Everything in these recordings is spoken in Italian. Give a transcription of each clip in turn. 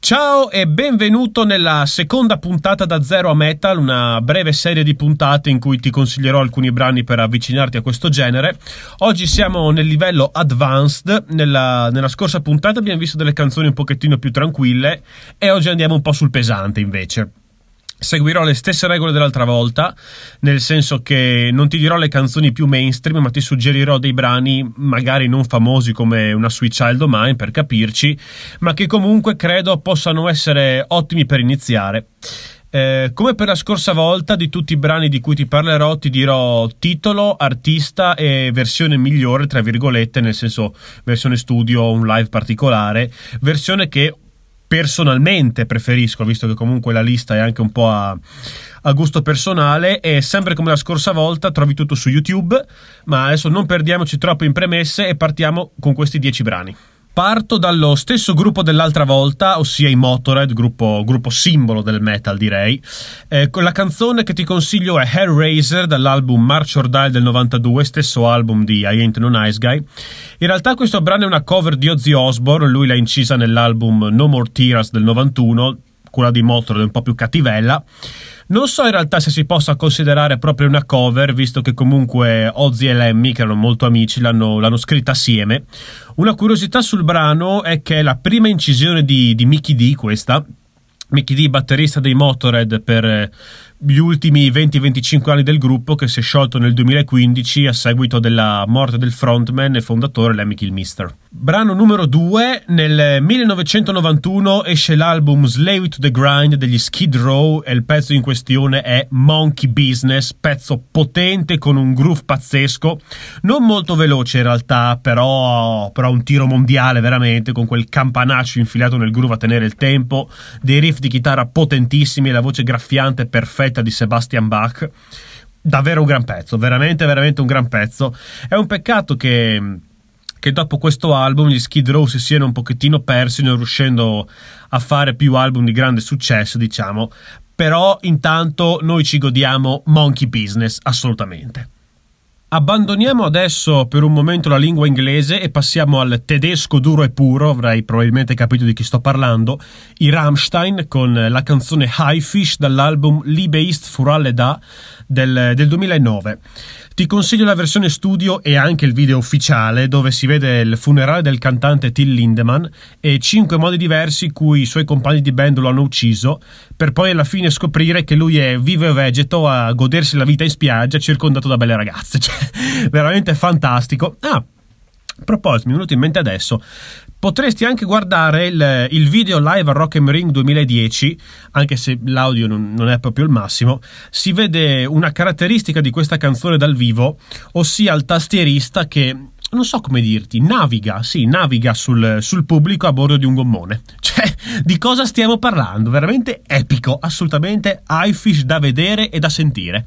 Ciao e benvenuto nella seconda puntata da Zero a Metal, una breve serie di puntate in cui ti consiglierò alcuni brani per avvicinarti a questo genere. Oggi siamo nel livello advanced, nella, nella scorsa puntata abbiamo visto delle canzoni un pochettino più tranquille e oggi andiamo un po' sul pesante invece. Seguirò le stesse regole dell'altra volta, nel senso che non ti dirò le canzoni più mainstream, ma ti suggerirò dei brani magari non famosi come una Sweet Child O' Mine, per capirci, ma che comunque credo possano essere ottimi per iniziare. Eh, come per la scorsa volta, di tutti i brani di cui ti parlerò, ti dirò titolo, artista e versione migliore, tra virgolette, nel senso versione studio un live particolare, versione che personalmente preferisco, visto che comunque la lista è anche un po' a, a, gusto personale e sempre come la scorsa volta trovi tutto su YouTube, ma adesso non perdiamoci troppo in premesse e partiamo con questi 10 brani. Parto dallo stesso gruppo dell'altra volta, ossia i Motorhead, gruppo, gruppo simbolo del metal direi. Eh, la canzone che ti consiglio è Hellraiser dall'album March or Die del 92, stesso album di I Ain't No Nice Guy. In realtà questo brano è una cover di Ozzy Osbourne, lui l'ha incisa nell'album No More Tears del 91, quella di Motorhead un po' più cattivella. Non so in realtà se si possa considerare proprio una cover, visto che comunque Ozzy e Lemmy, che erano molto amici, l'hanno, l'hanno scritta assieme. Una curiosità sul brano è che è la prima incisione di, di Mickey D, questa. Mickey D, batterista dei Motorhead per gli ultimi 20-25 anni del gruppo che si è sciolto nel 2015 a seguito della morte del frontman e fondatore Lemmy Kilmister. Brano numero 2, nel 1991 esce l'album Slave to the Grind degli Skid Row e il pezzo in questione è Monkey Business, pezzo potente con un groove pazzesco, non molto veloce in realtà, però, però un tiro mondiale veramente, con quel campanaccio infilato nel groove a tenere il tempo, dei riff di chitarra potentissimi e la voce graffiante perfetta perfetta di Sebastian Bach. Davvero un gran pezzo, veramente, veramente un gran pezzo. È un peccato che che dopo questo album gli Skid Row si siano un pochettino persi, non riuscendo a fare più album di grande successo, diciamo. Però intanto noi ci godiamo Monkey Business, assolutamente. Abbandoniamo adesso per un momento la lingua inglese e passiamo al tedesco duro e puro, avrai probabilmente capito di chi sto parlando, i Rammstein con la canzone High Fish dall'album Liebe ist für alle da del, del 2009. Ti consiglio la versione studio e anche il video ufficiale dove si vede il funerale del cantante Till Lindemann e cinque modi diversi cui i suoi compagni di band lo hanno ucciso per poi alla fine scoprire che lui è vivo e vegeto a godersi la vita in spiaggia circondato da belle ragazze. Cioè, veramente fantastico. Ah, a proposito, mi è venuto in mente adesso. Potresti anche guardare il, il video live a Rock and Ring 2010, anche se l'audio non, non, è proprio il massimo. Si vede una caratteristica di questa canzone dal vivo, ossia il tastierista che non so come dirti, naviga, sì, naviga sul, sul, pubblico a bordo di un gommone. Cioè, di cosa stiamo parlando? Veramente epico, assolutamente iFish da vedere e da sentire.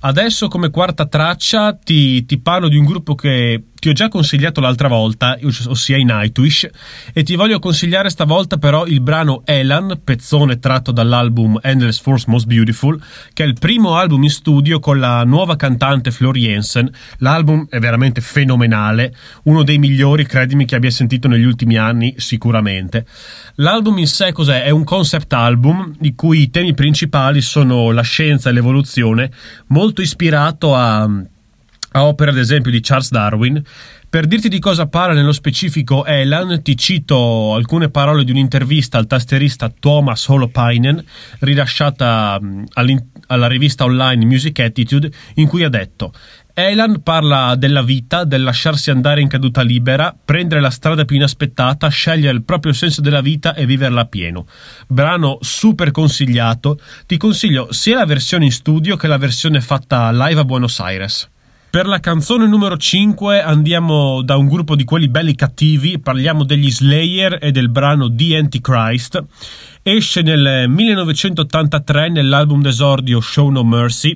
Adesso come quarta traccia ti, ti parlo di un gruppo che ti ho già consigliato l'altra volta, ossia i Nightwish, e ti voglio consigliare stavolta però il brano Elan, pezzone tratto dall'album Endless Force Most Beautiful, che è il primo album in studio con la nuova cantante Flor Jensen. L'album è veramente fenomenale, uno dei migliori, credimi, che abbia sentito negli ultimi anni, sicuramente. L'album in sé cos'è? È un concept album di cui i temi principali sono la scienza e l'evoluzione, molto ispirato a a opera ad esempio di Charles Darwin. Per dirti di cosa parla nello specifico Elan, ti cito alcune parole di un'intervista al tastierista Thomas Holopainen, rilasciata alla rivista online Music Attitude, in cui ha detto Elan parla della vita, del lasciarsi andare in caduta libera, prendere la strada più inaspettata, scegliere il proprio senso della vita e viverla a pieno. Brano super consigliato. Ti consiglio sia la versione in studio che la versione fatta live a Buenos Aires. Per la canzone numero 5 andiamo da un gruppo di quelli belli cattivi, parliamo degli Slayer e del brano The Antichrist. Esce nel 1983 nell'album d'esordio Show No Mercy.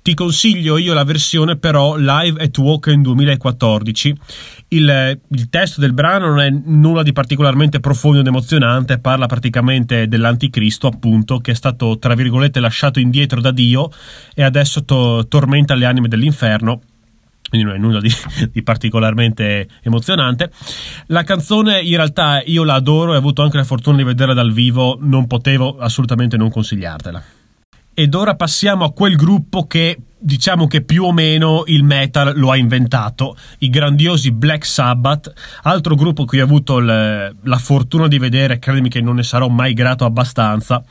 Ti consiglio io la versione però live at Woken 2014. Il, il, testo del brano non è nulla di particolarmente profondo ed emozionante, parla praticamente dell'anticristo, appunto, che è stato, tra virgolette, lasciato indietro da Dio e adesso to- tormenta le anime dell'inferno quindi non è nulla di, di, particolarmente emozionante. La canzone in realtà io la adoro e ho avuto anche la fortuna di vederla dal vivo, non potevo assolutamente non consigliartela. Ed ora passiamo a quel gruppo che diciamo che più o meno il metal lo ha inventato, i grandiosi Black Sabbath, altro gruppo che ho avuto le, la fortuna di vedere, credimi che non ne sarò mai grato abbastanza.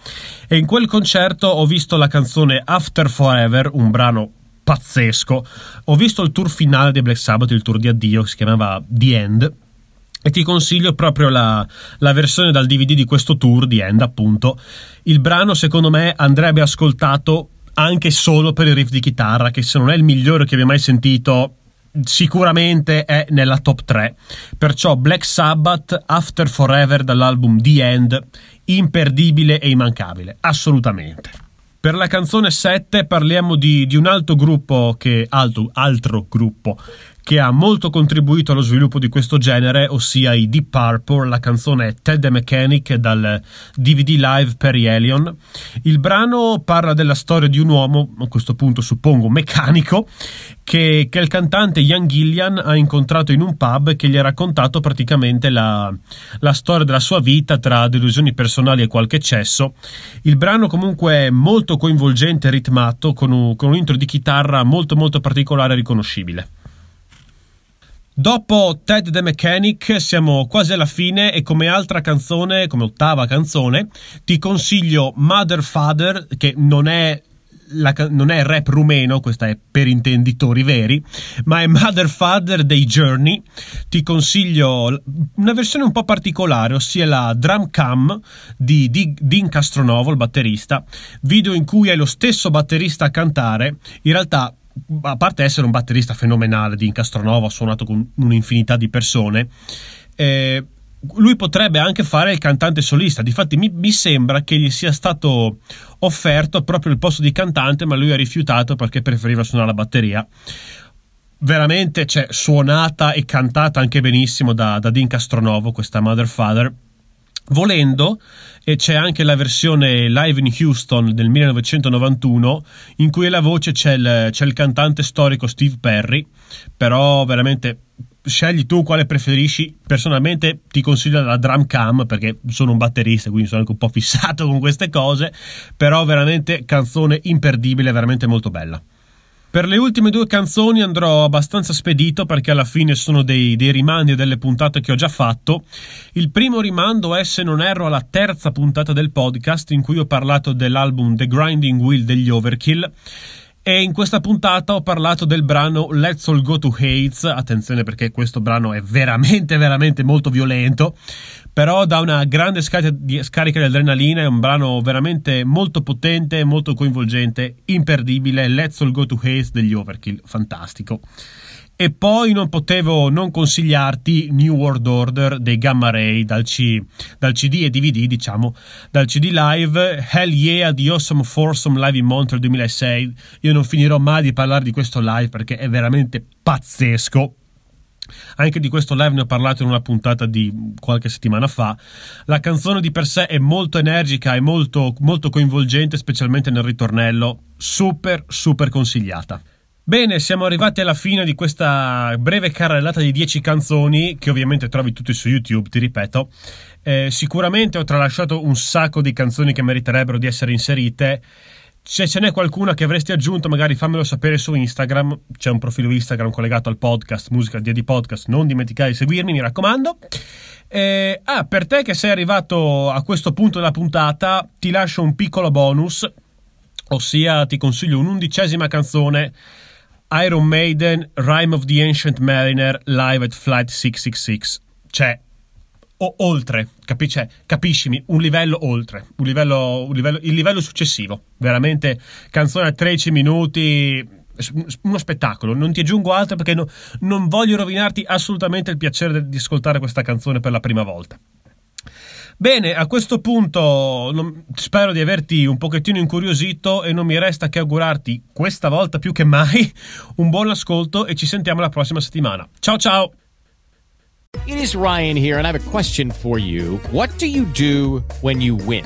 E in quel concerto ho visto la canzone After Forever, un brano pazzesco. Ho visto il tour finale dei Black Sabbath, il tour di addio, si chiamava The End. E ti consiglio proprio la, la, versione dal DVD di questo tour di End, appunto. Il brano, secondo me, andrebbe ascoltato anche solo per il riff di chitarra, che se non è il migliore che abbia mai sentito, sicuramente è nella top 3. Perciò Black Sabbath After Forever dall'album The End, imperdibile e immancabile, assolutamente. Per la canzone 7 parliamo di, di un altro gruppo che, altro, altro gruppo che ha molto contribuito allo sviluppo di questo genere, ossia i Deep Purple, la canzone Ted the Mechanic dal DVD live Perry Elion. Il brano parla della storia di un uomo, a questo punto suppongo meccanico, che, che il cantante Ian Gillian ha incontrato in un pub che gli ha raccontato praticamente la, la storia della sua vita tra delusioni personali e qualche eccesso. Il brano comunque è molto coinvolgente e ritmato, con un, con un intro di chitarra molto molto particolare e riconoscibile. Dopo Ted the Mechanic siamo quasi alla fine e come altra canzone, come ottava canzone, ti consiglio Mother Father, che non è la, non è rap rumeno, questa è per intenditori veri, ma è Mother Father dei Journey. Ti consiglio una versione un po' particolare, ossia la drum cam di, Dean Castronovo, il batterista, video in cui è lo stesso batterista a cantare. In realtà a parte essere un batterista fenomenale di Incastronova, ha suonato con un'infinità di persone, eh, lui potrebbe anche fare il cantante solista. Difatti, mi, mi, sembra che gli sia stato offerto proprio il posto di cantante, ma lui ha rifiutato perché preferiva suonare la batteria. Veramente, cioè, suonata e cantata anche benissimo da, da Dean Castronovo, questa Mother Father. Volendo, e c'è anche la versione live in Houston del 1991 in cui alla voce c'è il, c'è il cantante storico Steve Perry, però veramente scegli tu quale preferisci. Personalmente ti consiglio la drum cam perché sono un batterista, quindi sono anche un po' fissato con queste cose. Però veramente canzone imperdibile, veramente molto bella. Per le ultime due canzoni andrò abbastanza spedito perché alla fine sono dei, dei, rimandi delle puntate che ho già fatto. Il primo rimando è, se non erro, alla terza puntata del podcast in cui ho parlato dell'album The Grinding Wheel degli Overkill. E in questa puntata ho parlato del brano Let's All Go to Hates. Attenzione perché questo brano è veramente, veramente molto violento però dà una grande scarica di, adrenalina, è un brano veramente molto potente, molto coinvolgente, imperdibile, Let's All Go to Haze degli Overkill, fantastico. E poi non potevo non consigliarti New World Order dei Gamma Ray dal, C, dal CD e DVD, diciamo, dal CD live Hell Yeah di Awesome Foursome Live in Montreal 2006. Io non finirò mai di parlare di questo live perché è veramente pazzesco anche di questo live ne ho parlato in una puntata di qualche settimana fa. La canzone di per sé è molto energica e molto, molto coinvolgente, specialmente nel ritornello. Super, super consigliata. Bene, siamo arrivati alla fine di questa breve carrellata di 10 canzoni che ovviamente trovi tutte su YouTube, ti ripeto. Eh, sicuramente ho tralasciato un sacco di canzoni che meriterebbero di essere inserite se ce n'è qualcuna che avresti aggiunto, magari fammelo sapere su Instagram. C'è un profilo Instagram collegato al podcast, Musica Dia di Podcast. Non dimenticare di seguirmi, mi raccomando. Eh, ah, per te che sei arrivato a questo punto della puntata, ti lascio un piccolo bonus, ossia ti consiglio un'undicesima canzone. Iron Maiden, Rime of the Ancient Mariner, live at Flight 666. Cioè, o oltre, capi- cioè, capiscimi, un livello oltre, un livello, un livello, il livello successivo. Veramente, canzone a 13 minuti, uno spettacolo. Non ti aggiungo altro perché no, non voglio rovinarti assolutamente il piacere di ascoltare questa canzone per la prima volta. Bene, a questo punto non, spero di averti un pochettino incuriosito e non mi resta che augurarti questa volta più che mai un buon ascolto e ci sentiamo la prossima settimana. Ciao ciao! It is Ryan here and I have a question for you. What do you do when you win?